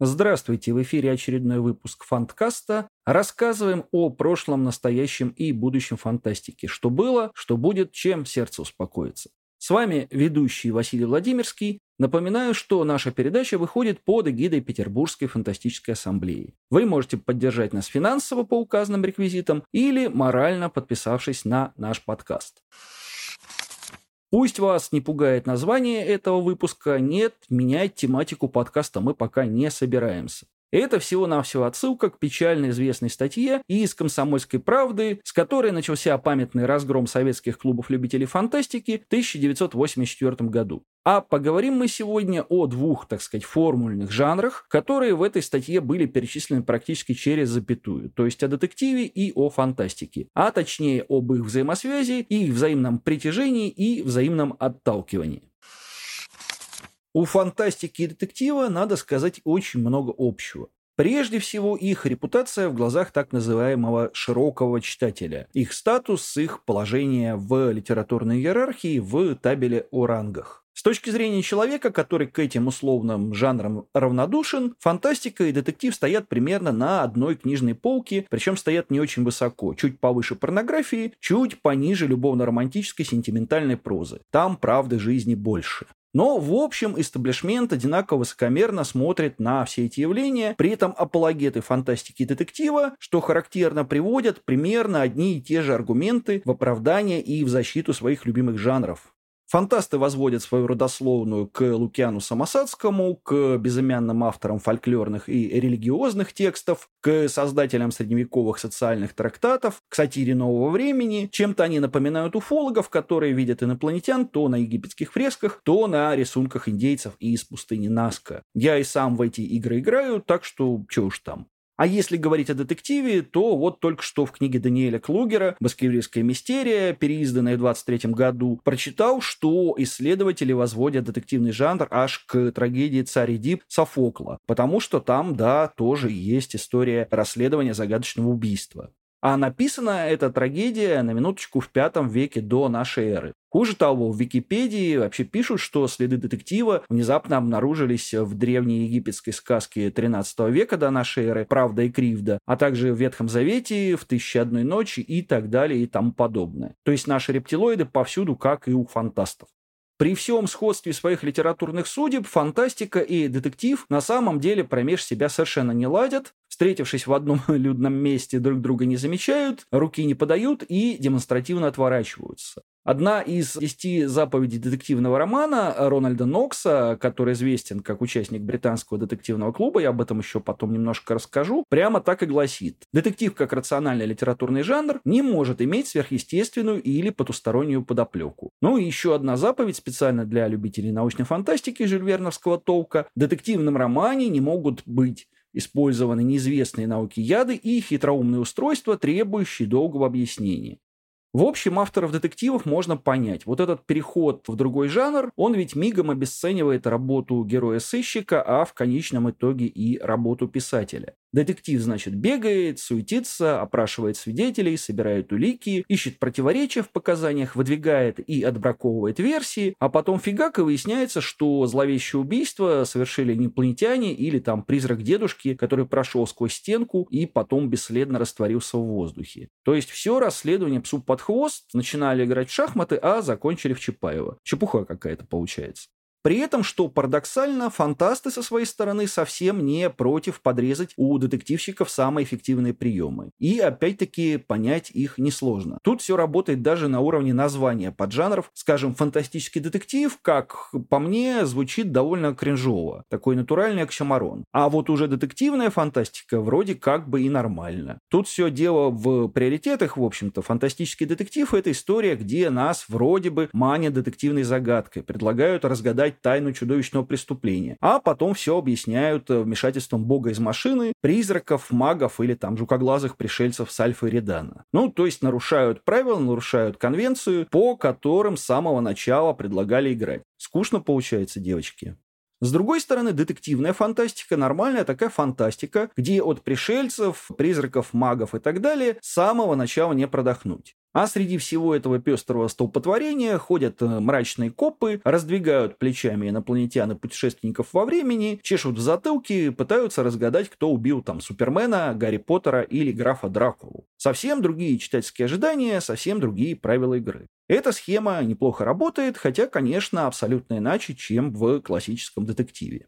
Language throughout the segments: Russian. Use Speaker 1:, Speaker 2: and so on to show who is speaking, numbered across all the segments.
Speaker 1: Здравствуйте, в эфире очередной выпуск Фанткаста. Рассказываем о прошлом, настоящем и будущем фантастики. Что было, что будет, чем сердце успокоится. С вами ведущий Василий Владимирский. Напоминаю, что наша передача выходит под эгидой Петербургской фантастической ассамблеи. Вы можете поддержать нас финансово по указанным реквизитам или морально подписавшись на наш подкаст. Пусть вас не пугает название этого выпуска, нет, менять тематику подкаста мы пока не собираемся. Это всего-навсего отсылка к печально известной статье из «Комсомольской правды», с которой начался памятный разгром советских клубов любителей фантастики в 1984 году. А поговорим мы сегодня о двух, так сказать, формульных жанрах, которые в этой статье были перечислены практически через запятую, то есть о детективе и о фантастике, а точнее об их взаимосвязи, их взаимном притяжении и взаимном отталкивании. У фантастики и детектива, надо сказать, очень много общего. Прежде всего, их репутация в глазах так называемого широкого читателя, их статус, их положение в литературной иерархии, в табеле о рангах. С точки зрения человека, который к этим условным жанрам равнодушен, фантастика и детектив стоят примерно на одной книжной полке, причем стоят не очень высоко, чуть повыше порнографии, чуть пониже любовно-романтической сентиментальной прозы. Там правды жизни больше. Но, в общем, истеблишмент одинаково высокомерно смотрит на все эти явления, при этом апологеты фантастики и детектива, что характерно, приводят примерно одни и те же аргументы в оправдание и в защиту своих любимых жанров. Фантасты возводят свою родословную к Лукиану Самосадскому, к безымянным авторам фольклорных и религиозных текстов, к создателям средневековых социальных трактатов, к сатире нового времени. Чем-то они напоминают уфологов, которые видят инопланетян то на египетских фресках, то на рисунках индейцев из пустыни Наска. Я и сам в эти игры играю, так что чё уж там. А если говорить о детективе, то вот только что в книге Даниэля Клугера «Баскевильская мистерия», переизданная в 23 году, прочитал, что исследователи возводят детективный жанр аж к трагедии «Царь Эдип» Софокла, потому что там, да, тоже есть история расследования загадочного убийства. А написана эта трагедия, на минуточку, в пятом веке до нашей эры. Хуже того, в Википедии вообще пишут, что следы детектива внезапно обнаружились в древней египетской сказке 13 века до нашей эры «Правда и кривда», а также в Ветхом Завете, в «Тысячи одной ночи» и так далее и тому подобное. То есть наши рептилоиды повсюду, как и у фантастов. При всем сходстве своих литературных судеб, фантастика и детектив на самом деле промеж себя совершенно не ладят, встретившись в одном людном месте, друг друга не замечают, руки не подают и демонстративно отворачиваются. Одна из десяти заповедей детективного романа Рональда Нокса, который известен как участник британского детективного клуба, я об этом еще потом немножко расскажу, прямо так и гласит. Детектив как рациональный литературный жанр не может иметь сверхъестественную или потустороннюю подоплеку. Ну и еще одна заповедь специально для любителей научной фантастики жюльверновского толка. В детективном романе не могут быть использованы неизвестные науки яды и хитроумные устройства, требующие долгого объяснения. В общем, авторов детективов можно понять. Вот этот переход в другой жанр, он ведь мигом обесценивает работу героя-сыщика, а в конечном итоге и работу писателя. Детектив, значит, бегает, суетится, опрашивает свидетелей, собирает улики, ищет противоречия в показаниях, выдвигает и отбраковывает версии, а потом фигак и выясняется, что зловещее убийство совершили инопланетяне или там призрак дедушки, который прошел сквозь стенку и потом бесследно растворился в воздухе. То есть все расследование псу под хвост, начинали играть в шахматы, а закончили в Чапаева. Чепуха какая-то получается. При этом, что парадоксально, фантасты со своей стороны совсем не против подрезать у детективщиков самые эффективные приемы. И опять-таки понять их несложно. Тут все работает даже на уровне названия поджанров. Скажем, фантастический детектив, как по мне, звучит довольно кринжово. Такой натуральный оксюмарон. А вот уже детективная фантастика вроде как бы и нормально. Тут все дело в приоритетах, в общем-то. Фантастический детектив — это история, где нас вроде бы манят детективной загадкой, предлагают разгадать раскрывать тайну чудовищного преступления, а потом все объясняют э, вмешательством бога из машины, призраков, магов или там жукоглазых пришельцев с Альфа и Редана. Ну, то есть нарушают правила, нарушают конвенцию, по которым с самого начала предлагали играть. Скучно получается, девочки. С другой стороны, детективная фантастика, нормальная такая фантастика, где от пришельцев, призраков, магов и так далее с самого начала не продохнуть. А среди всего этого пестрого столпотворения ходят э, мрачные копы, раздвигают плечами инопланетян и путешественников во времени, чешут в затылке, пытаются разгадать, кто убил там Супермена, Гарри Поттера или графа Дракулу. Совсем другие читательские ожидания, совсем другие правила игры. Эта схема неплохо работает, хотя, конечно, абсолютно иначе, чем в классическом детективе.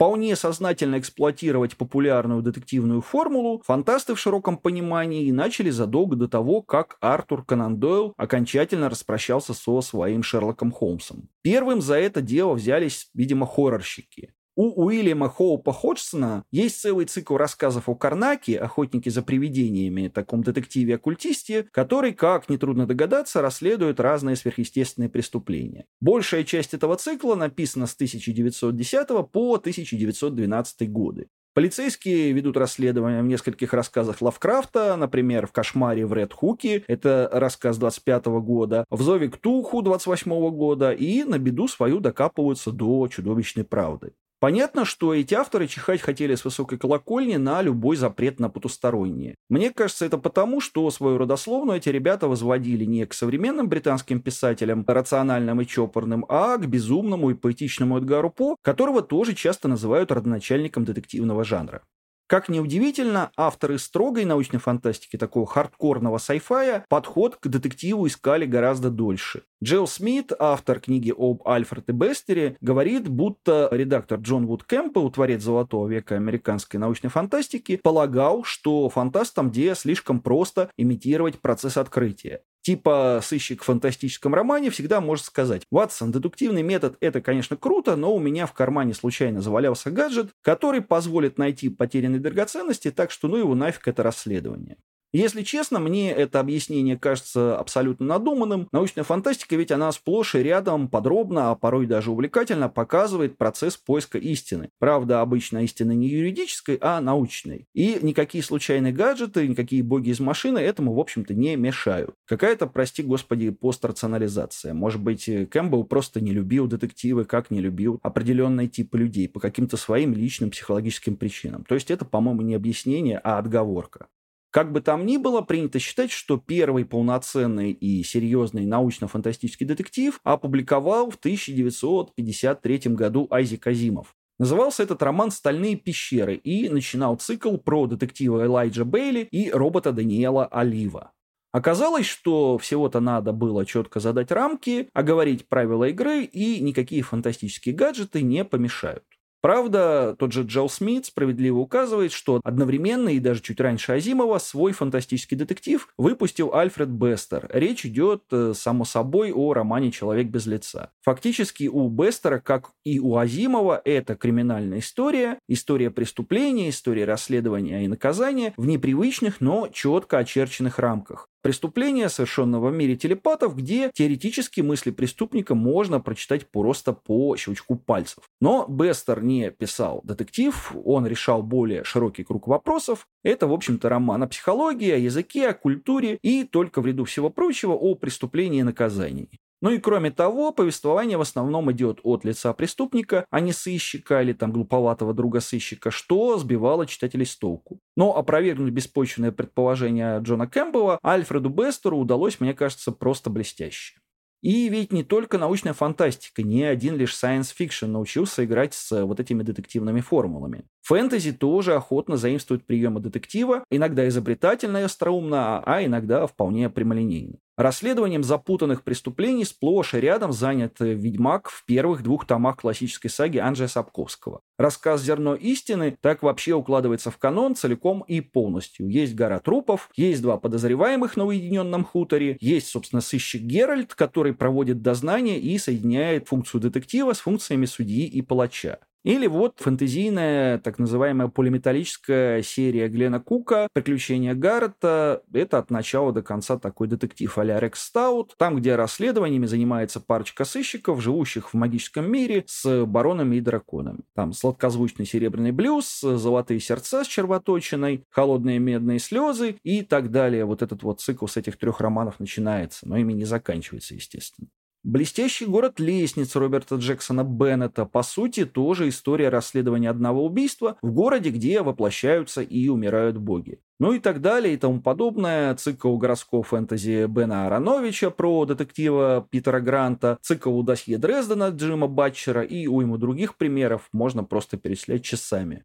Speaker 1: Вполне сознательно эксплуатировать популярную детективную формулу фантасты в широком понимании начали задолго до того, как Артур Конан Дойл окончательно распрощался со своим Шерлоком Холмсом. Первым за это дело взялись, видимо, хоррорщики. У Уильяма Хоупа Ходжсона есть целый цикл рассказов о Карнаке, охотнике за привидениями, таком детективе-оккультисте, который, как нетрудно догадаться, расследует разные сверхъестественные преступления. Большая часть этого цикла написана с 1910 по 1912 годы. Полицейские ведут расследование в нескольких рассказах Лавкрафта, например, в «Кошмаре в Ред Хуке», это рассказ 25 года, в «Зове к Туху» 28 года, и на беду свою докапываются до чудовищной правды. Понятно, что эти авторы чихать хотели с высокой колокольни на любой запрет на потустороннее. Мне кажется, это потому, что свою родословную эти ребята возводили не к современным британским писателям, рациональным и чопорным, а к безумному и поэтичному Эдгару По, которого тоже часто называют родоначальником детективного жанра. Как ни удивительно, авторы строгой научной фантастики, такого хардкорного сайфая, подход к детективу искали гораздо дольше. Джилл Смит, автор книги об Альфред и Бестере, говорит, будто редактор Джон Вуд Кэмпбелл, творец золотого века американской научной фантастики, полагал, что фантастам Дея слишком просто имитировать процесс открытия. Типа сыщик в фантастическом романе всегда может сказать, Ватсон, дедуктивный метод – это, конечно, круто, но у меня в кармане случайно завалялся гаджет, который позволит найти потерянные драгоценности, так что ну его нафиг это расследование. Если честно, мне это объяснение кажется абсолютно надуманным. Научная фантастика ведь она сплошь и рядом подробно, а порой даже увлекательно показывает процесс поиска истины. Правда, обычно истины не юридической, а научной. И никакие случайные гаджеты, никакие боги из машины этому, в общем-то, не мешают. Какая-то, прости господи, пострационализация. Может быть, Кэмпбелл просто не любил детективы, как не любил определенные типы людей по каким-то своим личным психологическим причинам. То есть это, по-моему, не объяснение, а отговорка. Как бы там ни было, принято считать, что первый полноценный и серьезный научно-фантастический детектив опубликовал в 1953 году Айзек Азимов. Назывался этот роман «Стальные пещеры» и начинал цикл про детектива Элайджа Бейли и робота Даниэла Олива. Оказалось, что всего-то надо было четко задать рамки, оговорить правила игры, и никакие фантастические гаджеты не помешают. Правда, тот же Джел Смит справедливо указывает, что одновременно и даже чуть раньше Азимова свой фантастический детектив выпустил Альфред Бестер. Речь идет, э, само собой, о романе «Человек без лица». Фактически у Бестера, как и у Азимова, это криминальная история, история преступления, история расследования и наказания в непривычных, но четко очерченных рамках. Преступление, совершенного в мире телепатов, где теоретически мысли преступника можно прочитать просто по щелчку пальцев. Но Бестер не писал детектив, он решал более широкий круг вопросов. Это, в общем-то, роман о психологии, о языке, о культуре и, только в ряду всего прочего, о преступлении и наказании. Ну и кроме того, повествование в основном идет от лица преступника, а не сыщика или там глуповатого друга сыщика, что сбивало читателей с толку. Но опровергнуть беспочвенное предположение Джона Кэмпбелла Альфреду Бестеру удалось, мне кажется, просто блестяще. И ведь не только научная фантастика, не один лишь science fiction научился играть с вот этими детективными формулами. Фэнтези тоже охотно заимствует приемы детектива, иногда изобретательно и остроумно, а иногда вполне прямолинейно. Расследованием запутанных преступлений сплошь и рядом занят «Ведьмак» в первых двух томах классической саги Анджея Сапковского. Рассказ «Зерно истины» так вообще укладывается в канон целиком и полностью. Есть гора трупов, есть два подозреваемых на уединенном хуторе, есть, собственно, сыщик Геральт, который проводит дознание и соединяет функцию детектива с функциями судьи и палача. Или вот фэнтезийная, так называемая полиметаллическая серия Глена Кука «Приключения Гаррета». Это от начала до конца такой детектив а-ля Рекс Стаут, там, где расследованиями занимается парочка сыщиков, живущих в магическом мире с баронами и драконами. Там сладкозвучный серебряный блюз, золотые сердца с червоточиной, холодные медные слезы и так далее. Вот этот вот цикл с этих трех романов начинается, но ими не заканчивается, естественно. Блестящий город лестниц Роберта Джексона Беннета, по сути, тоже история расследования одного убийства в городе, где воплощаются и умирают боги. Ну и так далее и тому подобное. Цикл городского фэнтези Бена Ароновича про детектива Питера Гранта, цикл досье Дрездена Джима Батчера и уйму других примеров можно просто перечислять часами.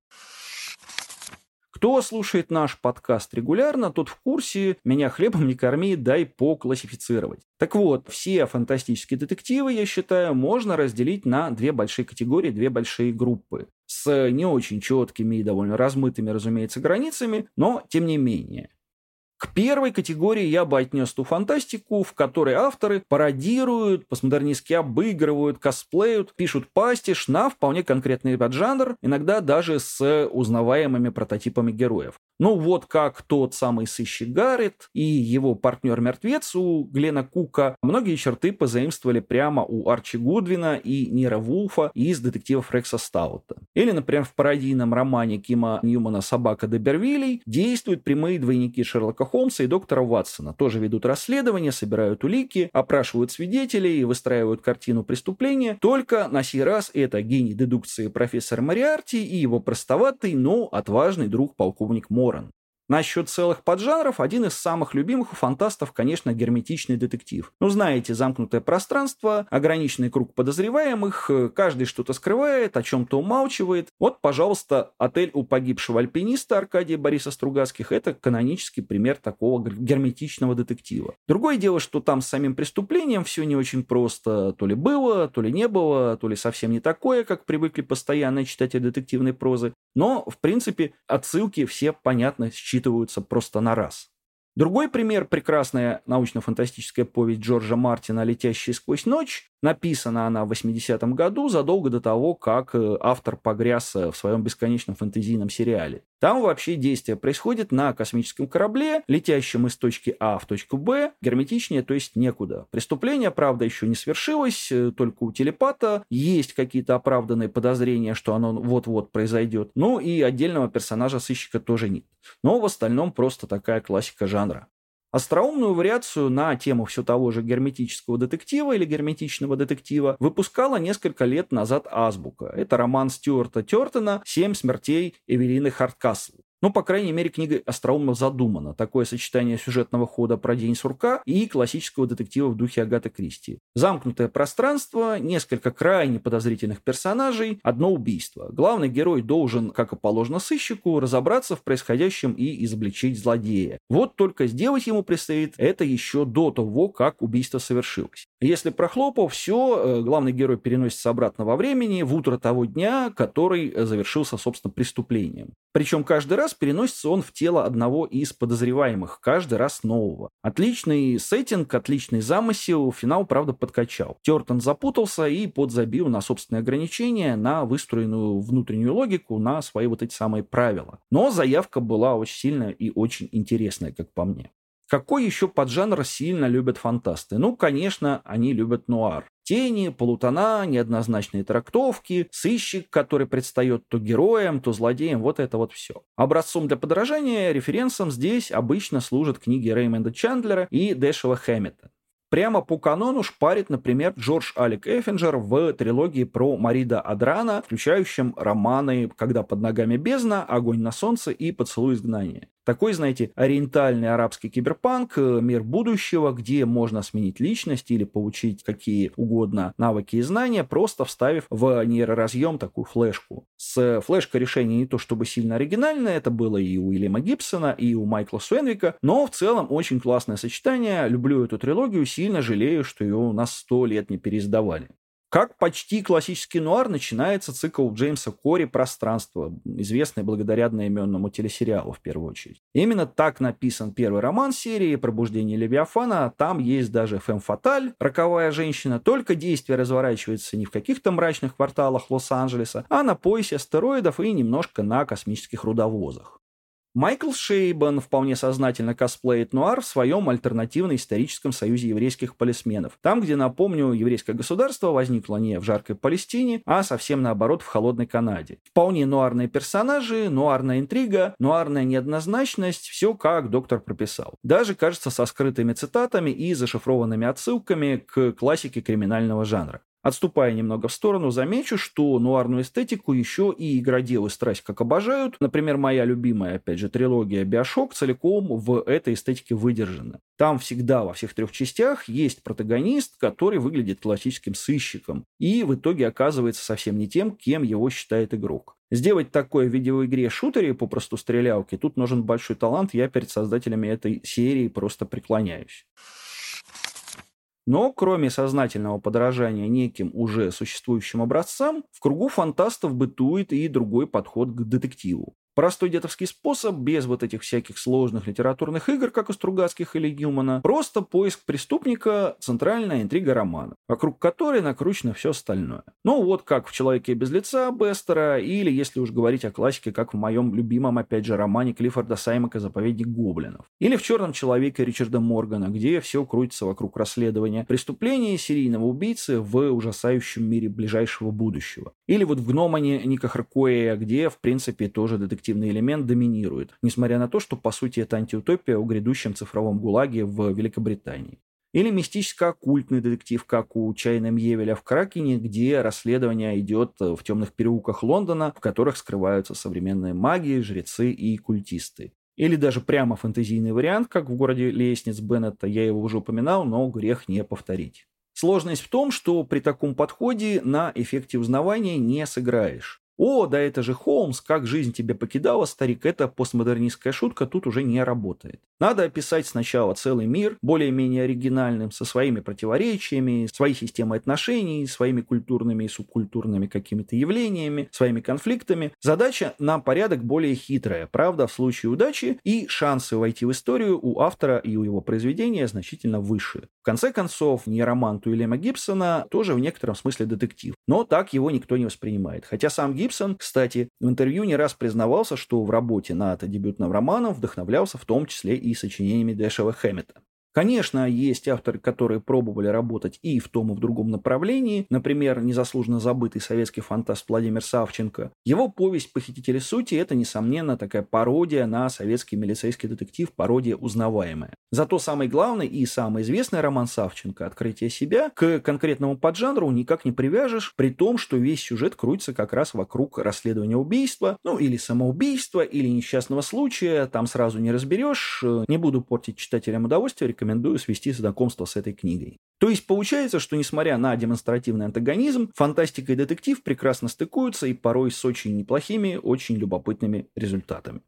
Speaker 1: Кто слушает наш подкаст регулярно, тот в курсе «Меня хлебом не корми, дай поклассифицировать». Так вот, все фантастические детективы, я считаю, можно разделить на две большие категории, две большие группы. С не очень четкими и довольно размытыми, разумеется, границами, но тем не менее. К первой категории я бы отнес ту фантастику, в которой авторы пародируют, постмодернистски обыгрывают, косплеют, пишут пастиш на вполне конкретный поджанр, иногда даже с узнаваемыми прототипами героев. Ну вот как тот самый сыщик Гаррет и его партнер-мертвец у Глена Кука многие черты позаимствовали прямо у Арчи Гудвина и Нира Вулфа из детективов Рекса Стаута. Или, например, в пародийном романе Кима Ньюмана «Собака Дебервилей» действуют прямые двойники Шерлока Холмса и доктора Ватсона. Тоже ведут расследование, собирают улики, опрашивают свидетелей и выстраивают картину преступления. Только на сей раз это гений дедукции профессор Мариарти и его простоватый, но отважный друг полковник Мо Моран. Насчет целых поджанров, один из самых любимых у фантастов, конечно, герметичный детектив. Ну, знаете, замкнутое пространство, ограниченный круг подозреваемых, э, каждый что-то скрывает, о чем-то умалчивает. Вот, пожалуйста, отель у погибшего альпиниста Аркадия Бориса Стругацких – это канонический пример такого герметичного детектива. Другое дело, что там с самим преступлением все не очень просто. То ли было, то ли не было, то ли совсем не такое, как привыкли постоянные читатели детективной прозы. Но, в принципе, отсылки все понятны, с считываются просто на раз. Другой пример – прекрасная научно-фантастическая повесть Джорджа Мартина «Летящая сквозь ночь». Написана она в 80-м году, задолго до того, как э, автор погряз в своем бесконечном фэнтезийном сериале. Там вообще действие происходит на космическом корабле, летящем из точки А в точку Б, герметичнее, то есть некуда. Преступление, правда, еще не свершилось, э, только у телепата есть какие-то оправданные подозрения, что оно вот-вот произойдет. Ну и отдельного персонажа сыщика тоже нет. Но в остальном просто такая классика жанра. Остроумную вариацию на тему все того же герметического детектива или герметичного детектива выпускала несколько лет назад Азбука. Это роман Стюарта Тертона «Семь смертей Эвелины Харткасл». Ну, по крайней мере, книга остроумно задумана. Такое сочетание сюжетного хода про день сурка и классического детектива в духе Агаты Кристи. Замкнутое пространство, несколько крайне подозрительных персонажей, одно убийство. Главный герой должен, как и положено сыщику, разобраться в происходящем и изобличить злодея. Вот только сделать ему предстоит это еще до того, как убийство совершилось. Если прохлопав, все, э, главный герой переносится обратно во времени, в утро того дня, который завершился, собственно, преступлением. Причем каждый раз переносится он в тело одного из подозреваемых, каждый раз нового. Отличный сеттинг, отличный замысел, финал, правда, подкачал. Тертон запутался и подзабил на собственные ограничения, на выстроенную внутреннюю логику, на свои вот эти самые правила. Но заявка была очень сильная и очень интересная, как по мне. Какой еще поджанр сильно любят фантасты? Ну, конечно, они любят нуар. Тени, полутона, неоднозначные трактовки, сыщик, который предстает то героем, то злодеем, вот это вот все. Образцом для подражания, референсом здесь обычно служат книги Реймонда Чандлера и Дэшела Хэммета. Прямо по канону шпарит, например, Джордж Алек Эффинджер в трилогии про Марида Адрана, включающем романы «Когда под ногами бездна», «Огонь на солнце» и «Поцелуй изгнания». Такой, знаете, ориентальный арабский киберпанк, э, мир будущего, где можно сменить личность или получить какие угодно навыки и знания, просто вставив в нейроразъем такую флешку. С флешкой решение не то чтобы сильно оригинальное, это было и у Уильяма Гибсона, и у Майкла Суэнвика, но в целом очень классное сочетание. Люблю эту трилогию, сильно жалею, что ее у нас сто лет не переиздавали. Как почти классический нуар начинается цикл Джеймса Кори «Пространство», известный благодаря одноименному телесериалу в первую очередь. Именно так написан первый роман серии «Пробуждение Левиафана». Там есть даже Фэм Фаталь, роковая женщина. Только действие разворачивается не в каких-то мрачных кварталах Лос-Анджелеса, а на поясе астероидов и немножко на космических рудовозах. Майкл Шейбан вполне сознательно косплеит нуар в своем альтернативно-историческом союзе еврейских полисменов. Там, где, напомню, еврейское государство возникло не в жаркой Палестине, а совсем наоборот в холодной Канаде. Вполне нуарные персонажи, нуарная интрига, нуарная неоднозначность, все как доктор прописал. Даже, кажется, со скрытыми цитатами и зашифрованными отсылками к классике криминального жанра. Отступая немного в сторону, замечу, что нуарную эстетику еще и игроделы страсть как обожают. Например, моя любимая, опять же, трилогия «Биошок» целиком в этой эстетике выдержана. Там всегда во всех трех частях есть протагонист, который выглядит классическим сыщиком и в итоге оказывается совсем не тем, кем его считает игрок. Сделать такое в видеоигре-шутере, попросту стрелялки, тут нужен большой талант, я перед создателями этой серии просто преклоняюсь. Но кроме сознательного подражания неким уже существующим образцам, в кругу фантастов бытует и другой подход к детективу. Простой дедовский способ, без вот этих всяких сложных литературных игр, как у Стругацких или Ньюмана, просто поиск преступника – центральная интрига романа, вокруг которой накручено все остальное. Ну вот как в «Человеке без лица» Бестера, или, если уж говорить о классике, как в моем любимом, опять же, романе Клиффорда Саймака «Заповедник гоблинов». Или в «Черном человеке» Ричарда Моргана, где все крутится вокруг расследования преступления серийного убийцы в ужасающем мире ближайшего будущего. Или вот в «Гномане» Ника Харкоя, где, в принципе, тоже детектив детективный элемент доминирует, несмотря на то, что по сути это антиутопия о грядущем цифровом ГУЛАГе в Великобритании. Или мистическо-оккультный детектив, как у Чайна Мьевеля в Кракене, где расследование идет в темных переулках Лондона, в которых скрываются современные маги, жрецы и культисты. Или даже прямо фэнтезийный вариант, как в городе Лестниц Беннета, я его уже упоминал, но грех не повторить. Сложность в том, что при таком подходе на эффекте узнавания не сыграешь. «О, да это же Холмс, как жизнь тебя покидала, старик, это постмодернистская шутка тут уже не работает». Надо описать сначала целый мир, более-менее оригинальным, со своими противоречиями, своей системой отношений, своими культурными и субкультурными какими-то явлениями, своими конфликтами. Задача на порядок более хитрая, правда, в случае удачи, и шансы войти в историю у автора и у его произведения значительно выше. В конце концов, не роман Туилема Гибсона тоже в некотором смысле детектив, но так его никто не воспринимает. Хотя сам Гибсон Гибсон, кстати, в интервью не раз признавался, что в работе над дебютным романом вдохновлялся в том числе и сочинениями Дэшева Хэммета. Конечно, есть авторы, которые пробовали работать и в том, и в другом направлении. Например, незаслуженно забытый советский фантаст Владимир Савченко. Его повесть «Похитители сути» — это, несомненно, такая пародия на советский милицейский детектив, пародия узнаваемая. Зато самый главный и самый известный роман Савченко «Открытие себя» к конкретному поджанру никак не привяжешь, при том, что весь сюжет крутится как раз вокруг расследования убийства, ну или самоубийства, или несчастного случая, там сразу не разберешь. Не буду портить читателям удовольствие, рекомендую свести знакомство с этой книгой. То есть получается, что несмотря на демонстративный антагонизм, фантастика и детектив прекрасно стыкуются и порой с очень неплохими, очень любопытными результатами.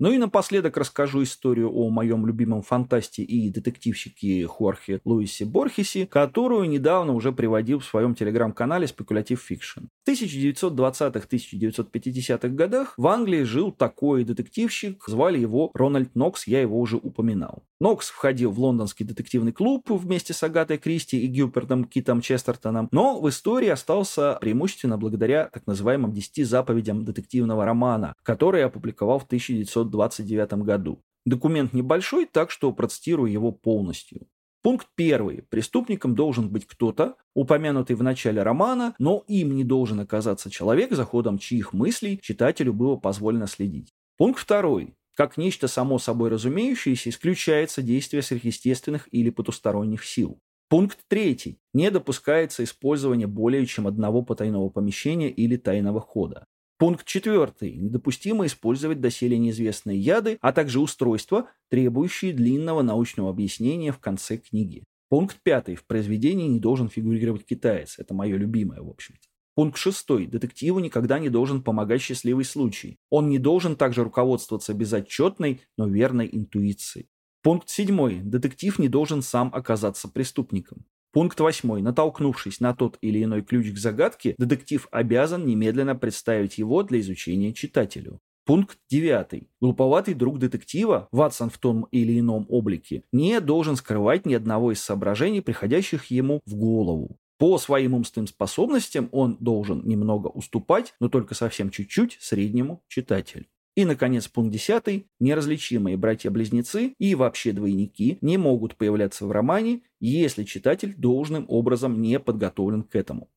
Speaker 1: Ну и напоследок расскажу историю о моем любимом фантасте и детективщике Хорхе Луисе Борхесе, которую недавно уже приводил в своем телеграм-канале Speculative Fiction. В 1920-1950-х годах в Англии жил такой детективщик, звали его Рональд Нокс, я его уже упоминал. Нокс входил в лондонский детективный клуб вместе с Агатой Кристи и Гюпертом Китом Честертоном, но в истории остался преимущественно благодаря так называемым 10 заповедям детективного романа, который опубликовал в 1929 году. Документ небольшой, так что процитирую его полностью. Пункт первый. Преступником должен быть кто-то, упомянутый в начале романа, но им не должен оказаться человек, за ходом чьих мыслей читателю было позволено следить. Пункт второй как нечто само собой разумеющееся исключается действие сверхъестественных или потусторонних сил. Пункт третий. Не допускается использование более чем одного потайного помещения или тайного хода. Пункт четвертый. Недопустимо использовать доселе неизвестные яды, а также устройства, требующие длинного научного объяснения в конце книги. Пункт пятый. В произведении не должен фигурировать китаец. Это мое любимое, в общем-то. Пункт шестой. Детективу никогда не должен помогать счастливый случай. Он не должен также руководствоваться безотчетной, но верной интуицией. Пункт седьмой. Детектив не должен сам оказаться преступником. Пункт восьмой. Натолкнувшись на тот или иной ключ к загадке, детектив обязан немедленно представить его для изучения читателю. Пункт девятый. Глуповатый друг детектива, Ватсон в том или ином облике, не должен скрывать ни одного из соображений, приходящих ему в голову. По своим умственным способностям он должен немного уступать, но только совсем чуть-чуть, среднему читателю. И, наконец, пункт 10. Неразличимые братья-близнецы и вообще двойники не могут появляться в романе, если читатель должным образом не подготовлен к этому.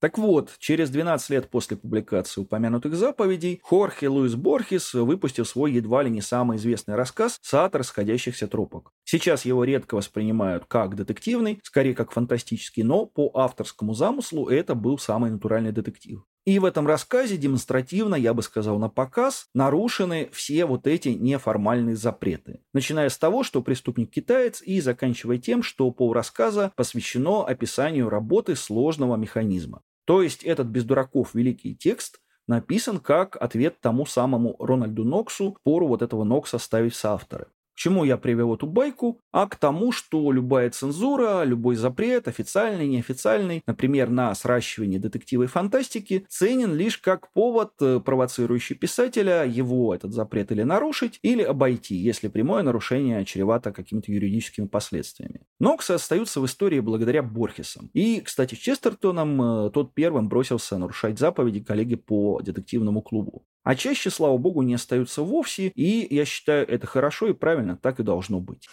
Speaker 1: Так вот, через 12 лет после публикации упомянутых заповедей, Хорхе Луис Борхес выпустил свой едва ли не самый известный рассказ «Сад расходящихся тропок». Сейчас его редко воспринимают как детективный, скорее как фантастический, но по авторскому замыслу это был самый натуральный детектив. И в этом рассказе демонстративно, я бы сказал, на показ, нарушены все вот эти неформальные запреты. Начиная с того, что преступник китаец, и заканчивая тем, что пол рассказа посвящено описанию работы сложного механизма. То есть этот без дураков великий текст написан как ответ тому самому Рональду Ноксу, пору вот этого Нокса ставить соавторы. К чему я привел эту байку? А к тому, что любая цензура, любой запрет, официальный, неофициальный, например, на сращивание детектива и фантастики, ценен лишь как повод, э, провоцирующий писателя его этот запрет или нарушить, или обойти, если прямое нарушение чревато какими-то юридическими последствиями. Ноксы остаются в истории благодаря Борхесам. И, кстати, Честертоном э, тот первым бросился нарушать заповеди коллеги по детективному клубу. А чаще, слава богу, не остаются вовсе, и я считаю это хорошо и правильно, так и должно быть.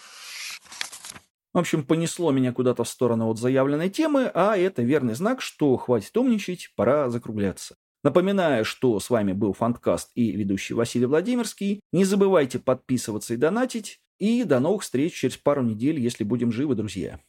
Speaker 1: В общем, понесло меня куда-то в сторону от заявленной темы, а это верный знак, что хватит умничать, пора закругляться. Напоминаю, что с вами был Фанткаст и ведущий Василий Владимирский. Не забывайте подписываться и донатить. И до новых встреч через пару недель, если будем живы, друзья.